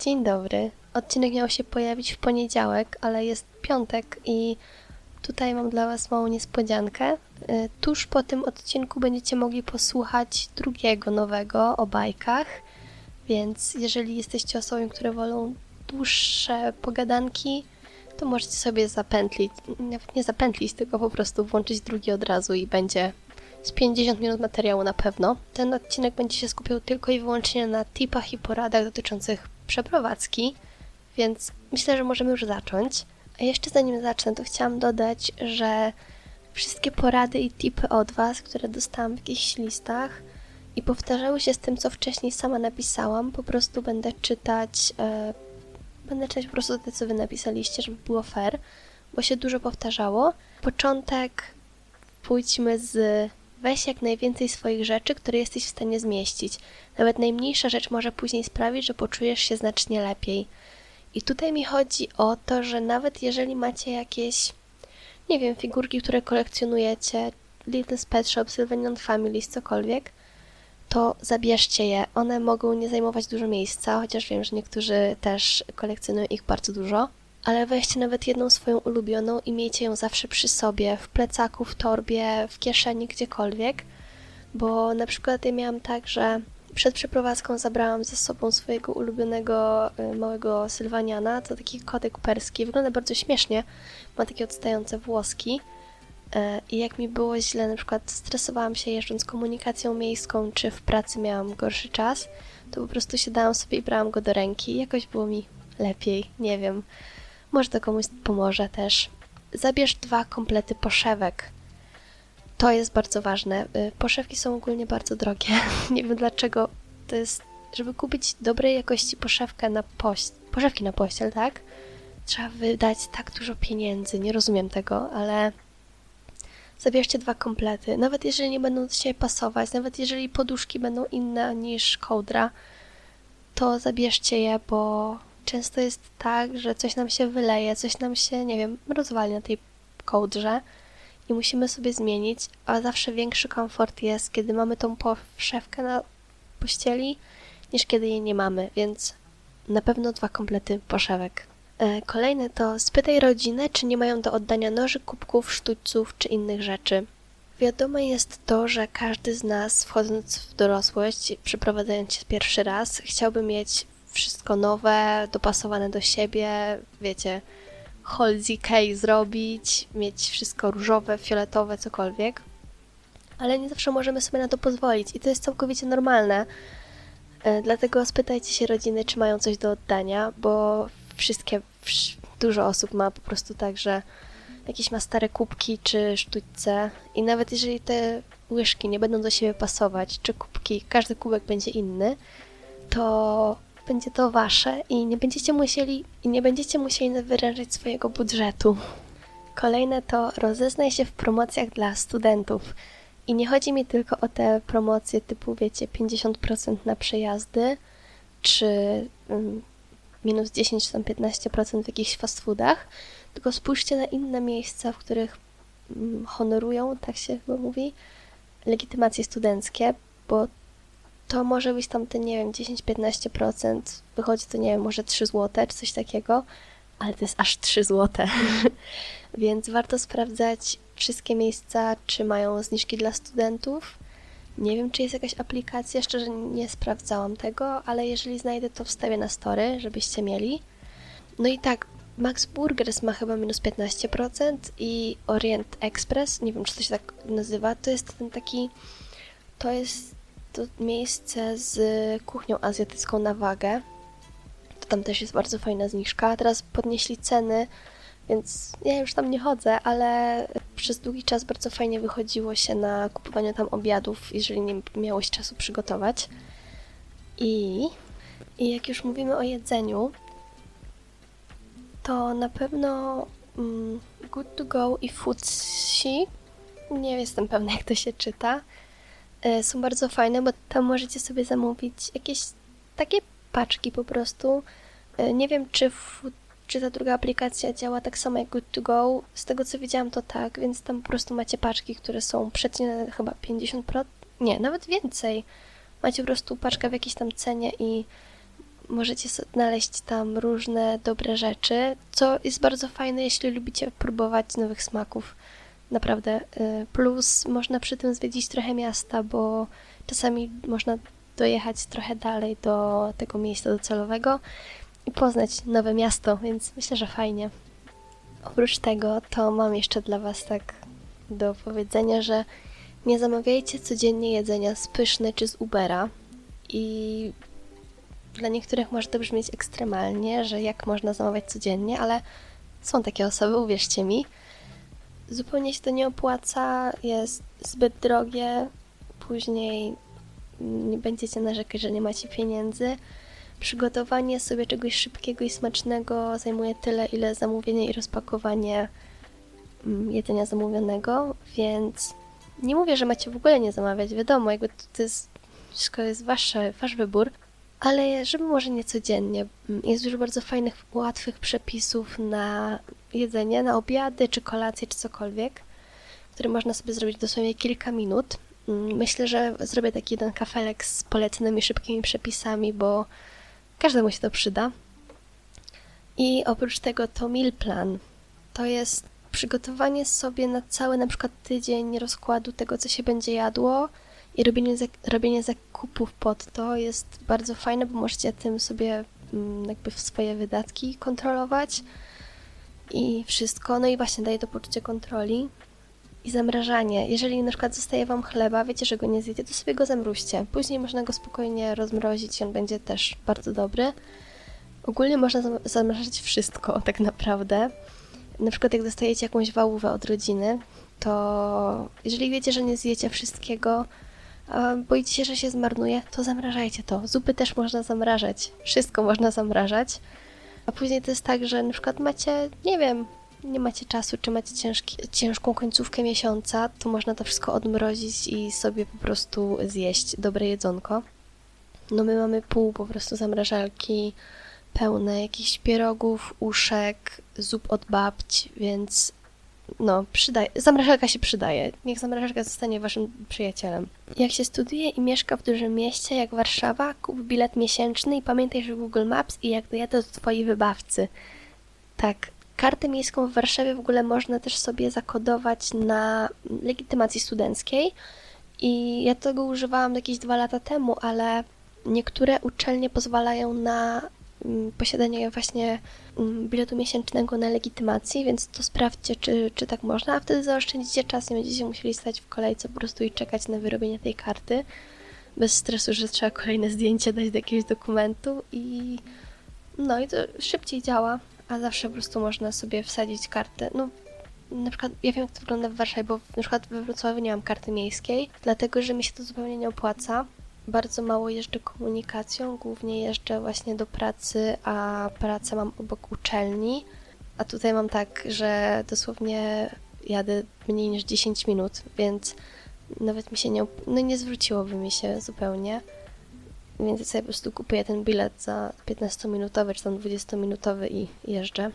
Dzień dobry. Odcinek miał się pojawić w poniedziałek, ale jest piątek i tutaj mam dla Was małą niespodziankę. Y, tuż po tym odcinku będziecie mogli posłuchać drugiego nowego o bajkach, więc jeżeli jesteście osobą, które wolą dłuższe pogadanki, to możecie sobie zapętlić, nawet nie zapętlić, tylko po prostu włączyć drugi od razu i będzie z 50 minut materiału na pewno. Ten odcinek będzie się skupiał tylko i wyłącznie na tipach i poradach dotyczących przeprowadzki, więc myślę, że możemy już zacząć. A jeszcze zanim zacznę, to chciałam dodać, że wszystkie porady i tipy od Was, które dostałam w jakichś listach i powtarzały się z tym, co wcześniej sama napisałam, po prostu będę czytać, e, będę czytać po prostu te, co Wy napisaliście, żeby było fair, bo się dużo powtarzało. Początek pójdźmy z weź jak najwięcej swoich rzeczy, które jesteś w stanie zmieścić. Nawet najmniejsza rzecz może później sprawić, że poczujesz się znacznie lepiej. I tutaj mi chodzi o to, że nawet jeżeli macie jakieś, nie wiem, figurki, które kolekcjonujecie, Little Pet Shop, Sylvanian Families, cokolwiek, to zabierzcie je. One mogą nie zajmować dużo miejsca, chociaż wiem, że niektórzy też kolekcjonują ich bardzo dużo. Ale weźcie nawet jedną swoją ulubioną i miejcie ją zawsze przy sobie, w plecaku, w torbie, w kieszeni, gdziekolwiek. Bo na przykład ja miałam tak, że przed przeprowadzką zabrałam ze sobą swojego ulubionego y, małego sylwaniana. To taki kotek perski. Wygląda bardzo śmiesznie. Ma takie odstające włoski. E, I jak mi było źle, na przykład stresowałam się jeżdżąc komunikacją miejską, czy w pracy miałam gorszy czas, to po prostu siadałam sobie i brałam go do ręki jakoś było mi lepiej, nie wiem. Może to komuś pomoże też. Zabierz dwa komplety poszewek. To jest bardzo ważne. Y, poszewki są ogólnie bardzo drogie. nie wiem dlaczego. To jest, żeby kupić dobrej jakości poszewkę na poś poszewki na pościel, tak? Trzeba wydać tak dużo pieniędzy. Nie rozumiem tego, ale zabierzcie dwa komplety. Nawet jeżeli nie będą do siebie pasować, nawet jeżeli poduszki będą inne niż kołdra, to zabierzcie je, bo często jest tak, że coś nam się wyleje, coś nam się, nie wiem, rozwali na tej kołdrze i musimy sobie zmienić, a zawsze większy komfort jest, kiedy mamy tą poszewkę na pościeli, niż kiedy jej nie mamy, więc na pewno dwa komplety poszewek. E, kolejne to spytaj rodzinę, czy nie mają do oddania noży, kubków, sztućców czy innych rzeczy. Wiadome jest to, że każdy z nas, wchodząc w dorosłość, przeprowadzając się pierwszy raz, chciałby mieć wszystko nowe, dopasowane do siebie, wiecie, Halsey Kay zrobić, mieć wszystko różowe, fioletowe, cokolwiek. Ale nie zawsze możemy sobie na to pozwolić i to jest całkowicie normalne. E, dlatego spytajcie się rodziny, czy mają coś do oddania, bo wszystkie, dużo osób ma po prostu tak, że jakieś ma stare kubki czy sztućce i nawet jeżeli te łyżki nie będą do siebie pasować, czy kubki, każdy kubek będzie inny, to będzie to wasze i nie będziecie musieli i nie będziecie musieli wyrężyć swojego budżetu. Kolejne to rozeznaj się w promocjach dla studentów. I nie chodzi mi tylko o te promocje typu, wiecie, 50% na przejazdy, czy um, minus 10 czy tam 15% w jakichś fast foodach, tylko spójrzcie na inne miejsca, w których um, honorują, tak się chyba mówi, legitymacje studenckie, bo to może być tam te, nie wiem, 10-15%, wychodzi to, nie wiem, może 3 zł, czy coś takiego, ale to jest aż 3 zł. Więc warto sprawdzać wszystkie miejsca, czy mają zniżki dla studentów. Nie wiem, czy jest jakaś aplikacja, szczerze nie sprawdzałam tego, ale jeżeli znajdę, to wstawię na story, żebyście mieli. No i tak, Max Burgers ma chyba minus 15% i Orient Express, nie wiem, czy to się tak nazywa, to jest ten taki, to jest to miejsce z kuchnią azjatycką na wagę. To tam też jest bardzo fajna zniżka. Teraz podnieśli ceny, więc ja już tam nie chodzę, ale przez długi czas bardzo fajnie wychodziło się na kupowanie tam obiadów, jeżeli nie miałeś czasu przygotować. I, i jak już mówimy o jedzeniu, to na pewno mm, Good to Go i Foodsi, nie jestem pewna jak to się czyta, są bardzo fajne, bo tam możecie sobie zamówić jakieś takie paczki po prostu. E, nie wiem, czy, czy ta druga aplikacja działa tak samo jak Good to Go. Z tego co widziałam, to tak, więc tam po prostu macie paczki, które są przecenione chyba 50%, nie, nawet więcej. Macie po prostu paczkę w jakiejś tam cenie i możecie znaleźć tam różne dobre rzeczy, co jest bardzo fajne, jeśli lubicie próbować nowych smaków. Naprawdę. Y, plus można przy tym zwiedzić trochę miasta, bo czasami można dojechać trochę dalej do tego miejsca docelowego i poznać nowe miasto, więc myślę, że fajnie. Oprócz tego, to mam jeszcze dla Was tak do powiedzenia, że nie zamawiajcie codziennie jedzenia z Pyszny czy z Ubera i dla niektórych może to brzmieć ekstremalnie, że jak można zamawiać codziennie, ale są takie osoby, uwierzcie mi. Zupełnie się to nie opłaca, jest zbyt drogie, później nie będziecie narzekać, że nie macie pieniędzy. Przygotowanie sobie czegoś szybkiego i smacznego zajmuje tyle, ile zamówienie i rozpakowanie mm, jedzenia zamówionego, więc nie mówię, że macie w ogóle nie zamawiać, wiadomo, jakby to jest, wszystko jest wasze, wasz wybór, ale żeby może nie codziennie. Mm, jest dużo bardzo fajnych, łatwych przepisów na jedzenie, na obiady, czy kolacje, czy cokolwiek, które można sobie zrobić dosłownie kilka minut. Mm, myślę, że zrobię taki jeden kafelek z poleconymi szybkimi przepisami, bo każdemu się to przyda. I oprócz tego to meal plan. To jest przygotowanie sobie na cały na przykład tydzień rozkładu tego, co się będzie jadło i robienie, robienie zakupów pod to jest bardzo fajne, bo możecie tym sobie mm, jakby swoje wydatki kontrolować i wszystko. No i właśnie daje to poczucie kontroli i zamrażanie. Jeżeli na przykład zostaje Wam chleba, wiecie, że go nie zjecie, to sobie go zamróźcie. Później można go spokojnie rozmrozić i on będzie też bardzo dobry. Ogólnie można zamrażać wszystko tak naprawdę. Na przykład jak dostajecie jakąś wałówę od rodziny, to jeżeli wiecie, że nie zjecie wszystkiego, boicie się, że się zmarnuje, to zamrażajcie to. Zupy też można zamrażać. Wszystko można zamrażać. A później to jest tak, że na przykład macie, nie wiem, nie macie czasu, czy macie ciężki, ciężką końcówkę miesiąca, to można to wszystko odmrozić i sobie po prostu zjeść dobre jedzonko. No my mamy pół po prostu zamrażalki pełne jakichś pierogów, uszek, zup od babć, więc no, przydaje, zamrażalka się przydaje. Niech zamrażalka zostanie waszym przyjacielem. Jak się studiuje i mieszka w dużym mieście jak Warszawa, kup bilet miesięczny i pamiętaj, że Google Maps i jak dojadę do twoi wybawcy. Tak, kartę miejską w Warszawie w ogóle można też sobie zakodować na legitymacji studenckiej i ja tego używałam jakieś dwa lata temu, ale niektóre uczelnie pozwalają na Mm, posiadanie właśnie mm, biletu miesięcznego na legitymacji, więc to sprawdźcie, czy, czy tak można, a wtedy zaoszczędzicie czas, nie będziecie musieli stać w kolejce po prostu i czekać na wyrobienie tej karty, bez stresu, że trzeba kolejne zdjęcie dać do jakiegoś dokumentu i no i to szybciej działa, a zawsze po prostu można sobie wsadzić kartę. No, na przykład ja wiem, jak to wygląda w Warszawie, bo na przykład we Wrocławiu nie mam karty miejskiej, dlatego, że mi się to zupełnie nie opłaca, bardzo mało jeżdżę komunikacją, głównie jeżdżę właśnie do pracy, a pracę mam obok uczelni. A tutaj mam tak, że dosłownie jadę mniej niż 10 minut, więc nawet mi się nie, no nie zwróciłoby mi się zupełnie. Więc ja sobie po prostu kupuję ten bilet za 15-minutowy czy tam 20-minutowy i jeżdżę.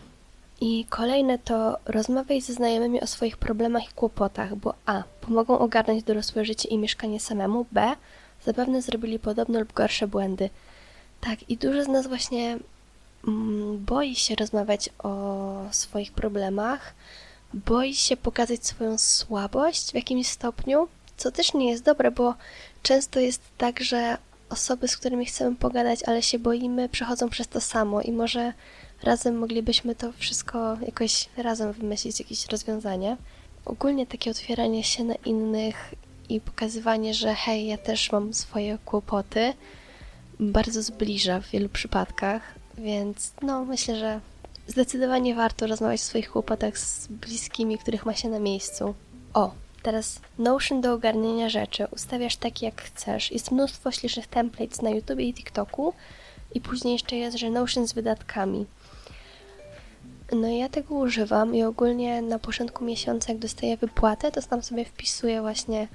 I kolejne to rozmawiaj ze znajomymi o swoich problemach i kłopotach, bo A. Pomogą ogarnąć dorosłe życie i mieszkanie samemu, B zapewne zrobili podobne lub gorsze błędy. Tak, i dużo z nas właśnie mm, boi się rozmawiać o swoich problemach, boi się pokazać swoją słabość w jakimś stopniu, co też nie jest dobre, bo często jest tak, że osoby, z którymi chcemy pogadać, ale się boimy, przechodzą przez to samo i może razem moglibyśmy to wszystko jakoś razem wymyślić, jakieś rozwiązanie. Ogólnie takie otwieranie się na innych i pokazywanie, że hej, ja też mam swoje kłopoty, bardzo zbliża w wielu przypadkach, więc no myślę, że zdecydowanie warto rozmawiać o swoich kłopotach z bliskimi, których ma się na miejscu. O, teraz Notion do ogarnienia rzeczy. Ustawiasz tak jak chcesz. Jest mnóstwo ślicznych templates na YouTube i TikToku i później jeszcze jest, że Notion z wydatkami. No ja tego używam i ogólnie na początku miesiąca, jak dostaję wypłatę, to tam sobie wpisuję właśnie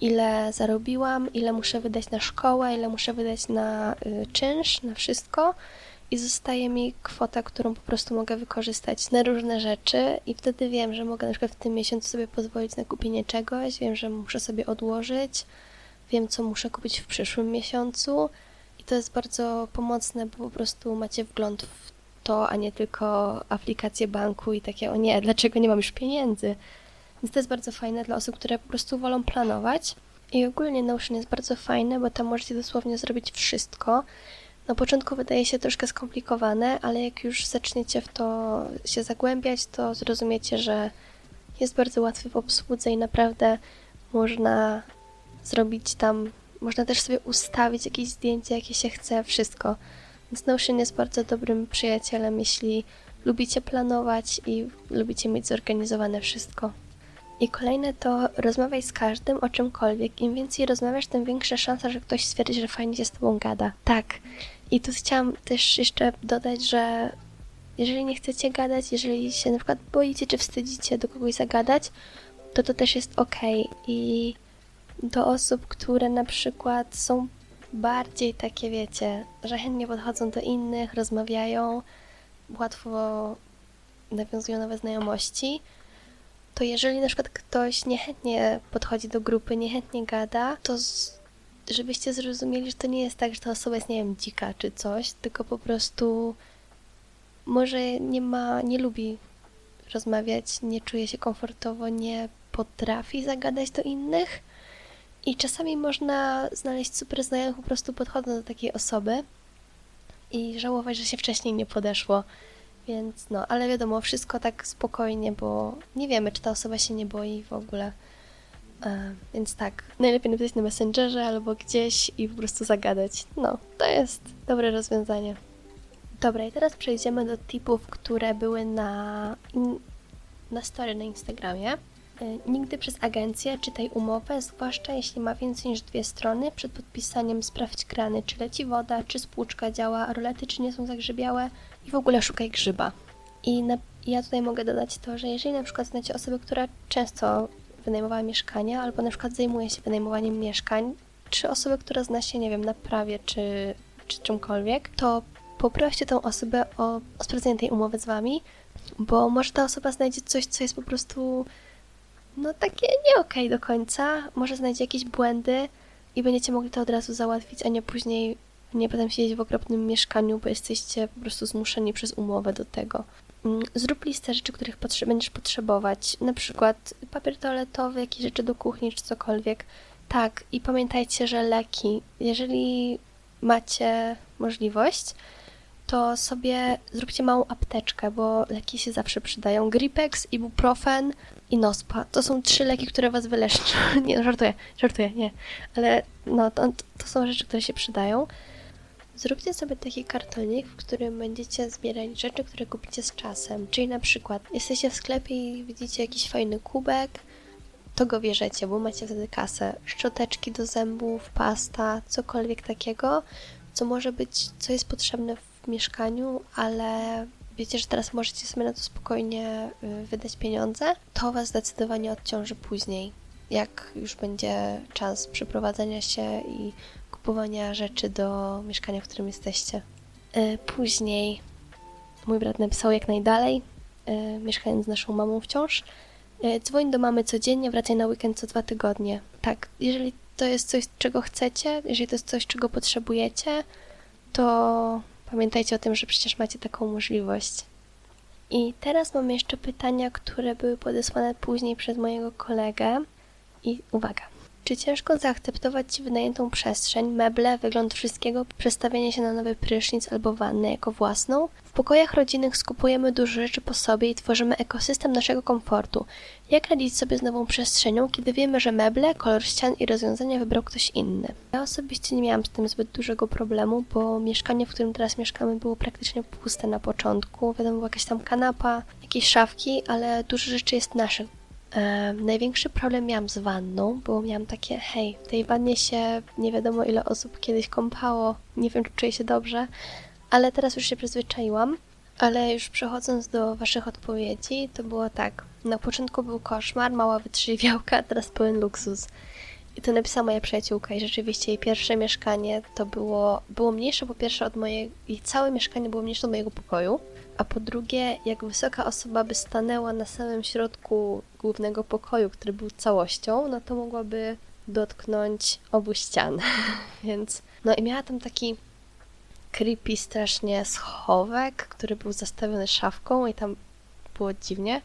ile zarobiłam, ile muszę wydać na szkołę, ile muszę wydać na y, czynsz, na wszystko. I zostaje mi kwota, którą po prostu mogę wykorzystać na różne rzeczy. I wtedy wiem, że mogę na przykład w tym miesiącu sobie pozwolić na kupienie czegoś, wiem, że muszę sobie odłożyć, wiem, co muszę kupić w przyszłym miesiącu. I to jest bardzo pomocne, bo po prostu macie wgląd w a nie tylko aplikację banku i takie, o nie, dlaczego nie mam już pieniędzy? Więc to jest bardzo fajne dla osób, które po prostu wolą planować. I ogólnie Notion jest bardzo fajne, bo tam możecie dosłownie zrobić wszystko. Na początku wydaje się troszkę skomplikowane, ale jak już zaczniecie w to się zagłębiać, to zrozumiecie, że jest bardzo łatwy w obsłudze i naprawdę można zrobić tam, można też sobie ustawić jakieś zdjęcie, jakie się chce, wszystko. Więc Notion jest bardzo dobrym przyjacielem, jeśli lubicie planować i lubicie mieć zorganizowane wszystko. I kolejne to rozmawiaj z każdym o czymkolwiek. Im więcej rozmawiasz, tym większa szansa, że ktoś stwierdzi, że fajnie się z tobą gada. Tak. I tu chciałam też jeszcze dodać, że jeżeli nie chcecie gadać, jeżeli się na przykład boicie czy wstydzicie do kogoś zagadać, to to też jest ok. I do osób, które na przykład są bardziej takie, wiecie, że chętnie podchodzą do innych, rozmawiają, łatwo nawiązują nowe znajomości, to jeżeli na przykład ktoś niechętnie podchodzi do grupy, niechętnie gada, to żebyście zrozumieli, że to nie jest tak, że ta osoba jest, nie wiem, dzika czy coś, tylko po prostu może nie ma, nie lubi rozmawiać, nie czuje się komfortowo, nie potrafi zagadać do innych. I czasami można znaleźć super znajomych po prostu podchodząc do takiej osoby i żałować, że się wcześniej nie podeszło. Więc no, ale wiadomo, wszystko tak spokojnie, bo nie wiemy, czy ta osoba się nie boi w ogóle. E, więc tak, najlepiej napisać na Messengerze albo gdzieś i po prostu zagadać. No, to jest dobre rozwiązanie. Dobra, i teraz przejdziemy do tipów, które były na, na story na Instagramie. E, nigdy przez agencję czytaj umowę, zwłaszcza jeśli ma więcej niż dwie strony. Przed podpisaniem sprawdź krany, czy leci woda, czy spłuczka działa, rolety czy nie są zagrzybiałe i w ogóle szukaj grzyba. I na, ja tutaj mogę dodać to, że jeżeli na przykład znacie osobę, która często wynajmowała mieszkania, albo na przykład zajmuje się wynajmowaniem mieszkań, czy osobę, która zna się, nie wiem, na prawie czy, czy czymkolwiek, to poproście tą osobę o, o sprawdzenie tej umowy z wami, bo może ta osoba znajdzie coś, co jest po prostu no takie nie okej okay do końca. Może znajdzie jakieś błędy i będziecie mogli to od razu załatwić, a nie później nie potem siedzieć w okropnym mieszkaniu, bo jesteście po prostu zmuszeni przez umowę do tego. Mm, zrób listę rzeczy, których potrze będziesz potrzebować, na przykład papier toaletowy, jakieś rzeczy do kuchni czy cokolwiek. Tak, i pamiętajcie, że leki, jeżeli macie możliwość, to sobie zróbcie małą apteczkę, bo leki się zawsze przydają. Gripex, ibuprofen i Nospa. To są trzy leki, które was wyleszczą. Nie, no żartuję, żartuję, nie. Ale no, to, to są rzeczy, które się przydają. Zróbcie sobie taki kartonik, w którym będziecie zbierać rzeczy, które kupicie z czasem. Czyli na przykład jesteście w sklepie i widzicie jakiś fajny kubek, to go bierzecie, bo macie wtedy kasę. Szczoteczki do zębów, pasta, cokolwiek takiego, co może być, co jest potrzebne w mieszkaniu, ale wiecie, że teraz możecie sobie na to spokojnie y, wydać pieniądze, to Was zdecydowanie odciąży później, jak już będzie czas przeprowadzenia się i kupowania rzeczy do mieszkania, w którym jesteście. Y, później mój brat napisał jak najdalej, y, mieszkając z naszą mamą wciąż. Dzwoń do mamy codziennie, wracaj na weekend co dwa tygodnie. Tak, jeżeli to jest coś, czego chcecie, jeżeli to jest coś, czego potrzebujecie, to Pamiętajcie o tym, że przecież macie taką możliwość. I teraz mam jeszcze pytania, które były podesłane później przez mojego kolegę. I uwaga. Czy ciężko zaakceptować wynajętą przestrzeń, meble, wygląd wszystkiego, przestawienie się na nowy prysznic albo wannę jako własną? W pokojach rodzinnych skupujemy dużo rzeczy po sobie i tworzymy ekosystem naszego komfortu. Jak radzić sobie z nową przestrzenią, kiedy wiemy, że meble, kolor ścian i rozwiązania wybrał ktoś inny? Ja osobiście nie miałam z tym zbyt dużego problemu, bo mieszkanie, w którym teraz mieszkamy, było praktycznie puste na początku. Wiadomo, była jakaś tam kanapa, jakieś szafki, ale dużo rzeczy jest naszych E, największy problem miałam z wanną, bo miałam takie, hej, w tej wannie się nie wiadomo ile osób kiedyś kąpało, nie wiem czy czuję się dobrze, ale teraz już się przyzwyczaiłam. Ale już przechodząc do Waszych odpowiedzi, to było tak. Na początku był koszmar, mała wytrzeźwiałka, teraz pełen luksus. I to napisała moja przyjaciółka i rzeczywiście jej pierwsze mieszkanie to było, było mniejsze po pierwsze od mojej, jej całe mieszkanie było mniejsze od mojego pokoju, a po drugie, jak wysoka osoba by stanęła na samym środku głównego pokoju, który był całością, no to mogłaby dotknąć obu ścian. Więc no i miała tam taki creepy strasznie schowek, który był zastawiony szafką i tam było dziwnie.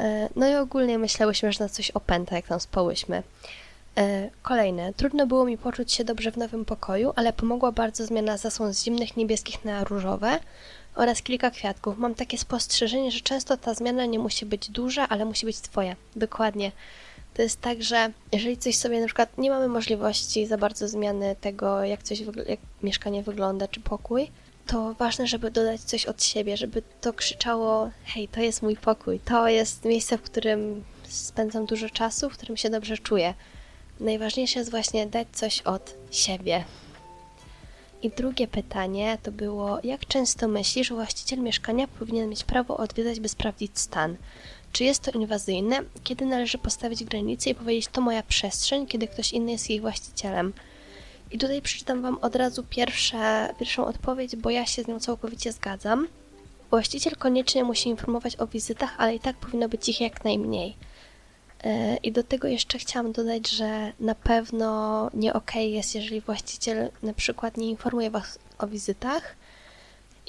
E, no i ogólnie myślałyśmy, że na coś opęta, jak tam spałyśmy. E, kolejne. Trudno było mi poczuć się dobrze w nowym pokoju, ale pomogła bardzo zmiana zasłon z zimnych niebieskich na różowe oraz kilka kwiatków. Mam takie spostrzeżenie, że często ta zmiana nie musi być duża, ale musi być twoja. Dokładnie. To jest tak, że jeżeli coś sobie na przykład nie mamy możliwości za bardzo zmiany tego, jak coś jak mieszkanie wygląda, czy pokój, to ważne, żeby dodać coś od siebie, żeby to krzyczało: hej, to jest mój pokój, to jest miejsce, w którym spędzam dużo czasu, w którym się dobrze czuję. Najważniejsze jest właśnie dać coś od siebie. I drugie pytanie to było, jak często myślisz, że właściciel mieszkania powinien mieć prawo odwiedzać, by sprawdzić stan? Czy jest to inwazyjne? Kiedy należy postawić granicę i powiedzieć, to moja przestrzeń, kiedy ktoś inny jest jej właścicielem? I tutaj przeczytam Wam od razu pierwsze, pierwszą odpowiedź, bo ja się z nią całkowicie zgadzam. Właściciel koniecznie musi informować o wizytach, ale i tak powinno być ich jak najmniej. E, I do tego jeszcze chciałam dodać, że na pewno nie ok jest, jeżeli właściciel na przykład nie informuje Was o wizytach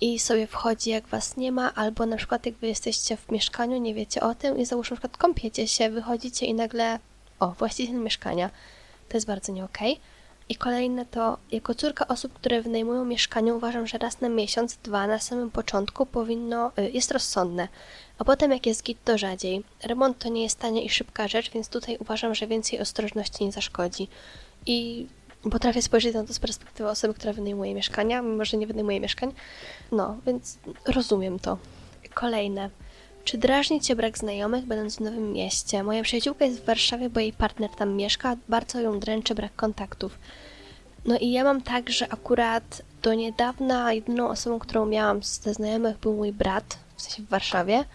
i sobie wchodzi, jak Was nie ma, albo na przykład jak Wy jesteście w mieszkaniu, nie wiecie o tym i załóżmy na przykład kąpiecie się, wychodzicie i nagle, o, właściciel mieszkania. To jest bardzo nie ok. I kolejne to, jako córka osób, które wynajmują mieszkanie, uważam, że raz na miesiąc, dwa na samym początku powinno, y, jest rozsądne. A potem jak jest git, to rzadziej. Remont to nie jest tania i szybka rzecz, więc tutaj uważam, że więcej ostrożności nie zaszkodzi. I potrafię spojrzeć na to z perspektywy osoby, która wynajmuje mieszkania, mimo że nie wynajmuje mieszkań. No, więc rozumiem to. Kolejne. Czy drażni Cię brak znajomych, będąc w nowym mieście? Moja przyjaciółka jest w Warszawie, bo jej partner tam mieszka, bardzo ją dręczy brak kontaktów. No i ja mam tak, że akurat do niedawna jedyną osobą, którą miałam ze znajomych był mój brat, w sensie w Warszawie.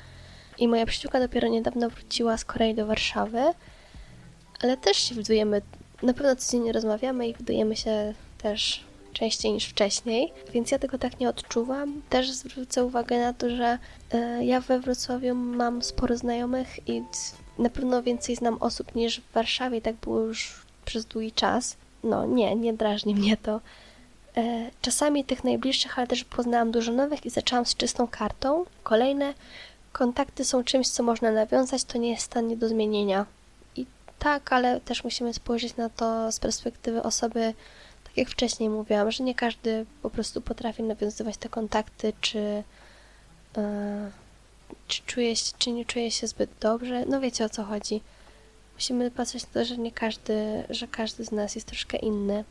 I moja przyjaciółka dopiero niedawno wróciła z Korei do Warszawy, ale też się widujemy, na pewno codziennie rozmawiamy i widujemy się też częściej niż wcześniej, więc ja tego tak nie odczuwam. Też zwrócę uwagę na to, że e, ja we Wrocławiu mam sporo znajomych i na pewno więcej znam osób niż w Warszawie, tak było już przez długi czas. No nie, nie drażni mnie to. E, czasami tych najbliższych, ale też poznałam dużo nowych i zaczęłam z czystą kartą. Kolejne kontakty są czymś, co można nawiązać, to nie jest stan nie do zmienienia. I tak, ale też musimy spojrzeć na to z perspektywy osoby, jak wcześniej mówiłam, że nie każdy po prostu potrafi nawiązywać te kontakty, czy, yy, czy czuje się, czy nie czuje się zbyt dobrze. No wiecie o co chodzi. Musimy patrzeć na to, że nie każdy, że każdy z nas jest troszkę inny.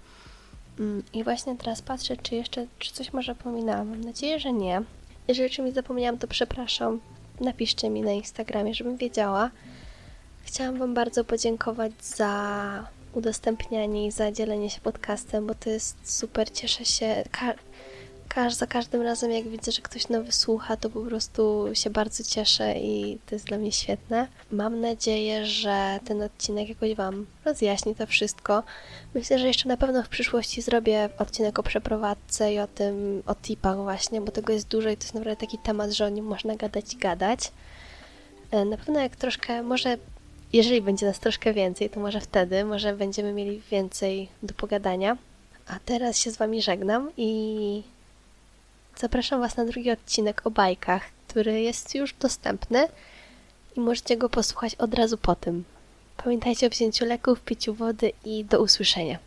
Mm, I właśnie teraz patrzę, czy jeszcze czy coś może pominęłam. Mam nadzieję, że nie. Jeżeli czymś zapomniałam, to przepraszam. Napiszcie mi na Instagramie, żebym wiedziała. Chciałam Wam bardzo podziękować za udostępnianie i za dzielenie się podcastem, bo to jest super. Cieszę się. Ka za każdym razem, jak widzę, że ktoś nowy słucha, to po prostu się bardzo cieszę i to jest dla mnie świetne. Mam nadzieję, że ten odcinek jakoś Wam rozjaśni to wszystko. Myślę, że jeszcze na pewno w przyszłości zrobię odcinek o przeprowadzce i o tym, o tipach właśnie, bo tego jest dużo i to jest naprawdę taki temat, że o nim można gadać i gadać. E, na pewno jak troszkę, może jeżeli będzie nas troszkę więcej, to może wtedy, może będziemy mieli więcej do pogadania. A teraz się z Wami żegnam i zapraszam Was na drugi odcinek o bajkach, który jest już dostępny i możecie go posłuchać od razu po tym. Pamiętajcie o wzięciu leków, piciu wody i do usłyszenia.